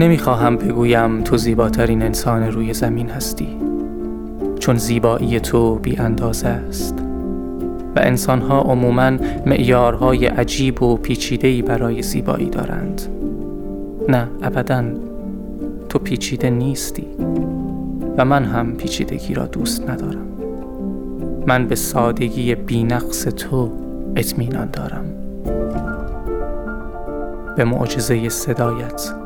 نمی‌خواهم بگویم تو زیباترین انسان روی زمین هستی چون زیبایی تو بی اندازه است. و انسانها عموما معیارهای عجیب و پیچیده‌ای برای زیبایی دارند. نه ابدا. تو پیچیده نیستی و من هم پیچیدگی را دوست ندارم. من به سادگی بینقص تو اطمینان دارم. به معجزه صدایت.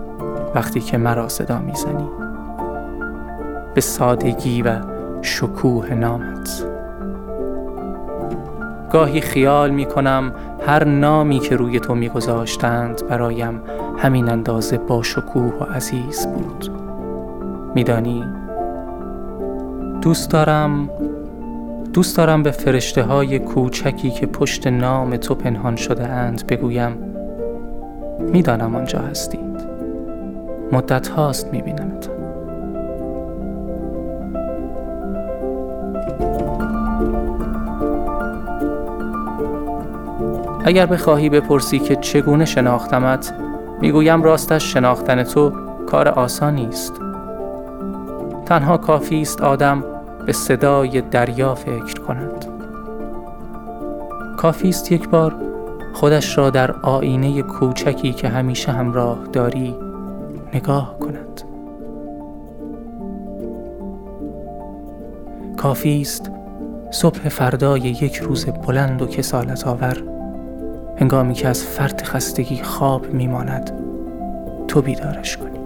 وقتی که مرا صدا می‌زنی. به سادگی و شکوه نامت. گاهی خیال می کنم هر نامی که روی تو میگذاشتند برایم همین اندازه با شکوه و عزیز بود. میدانی؟ دوست دارم دوست دارم به فرشته های کوچکی که پشت نام تو پنهان شده اند بگویم می‌دانم آنجا هستید مدت هاست میبینمتان اگر بخواهی بپرسی که چگونه شناختمت می‌گویم راستش شناختن تو کار آسانی است. تنها کافی است آدم به صدای دریا فکر کند. کافی است یک بار خودش را در آینه کوچکی که همیشه همراه داری نگاه کند. کافی است صبح فردای یک روز بلند و کسالت آور هنگامی که از فرط خستگی خواب میماند تو بیدارش کن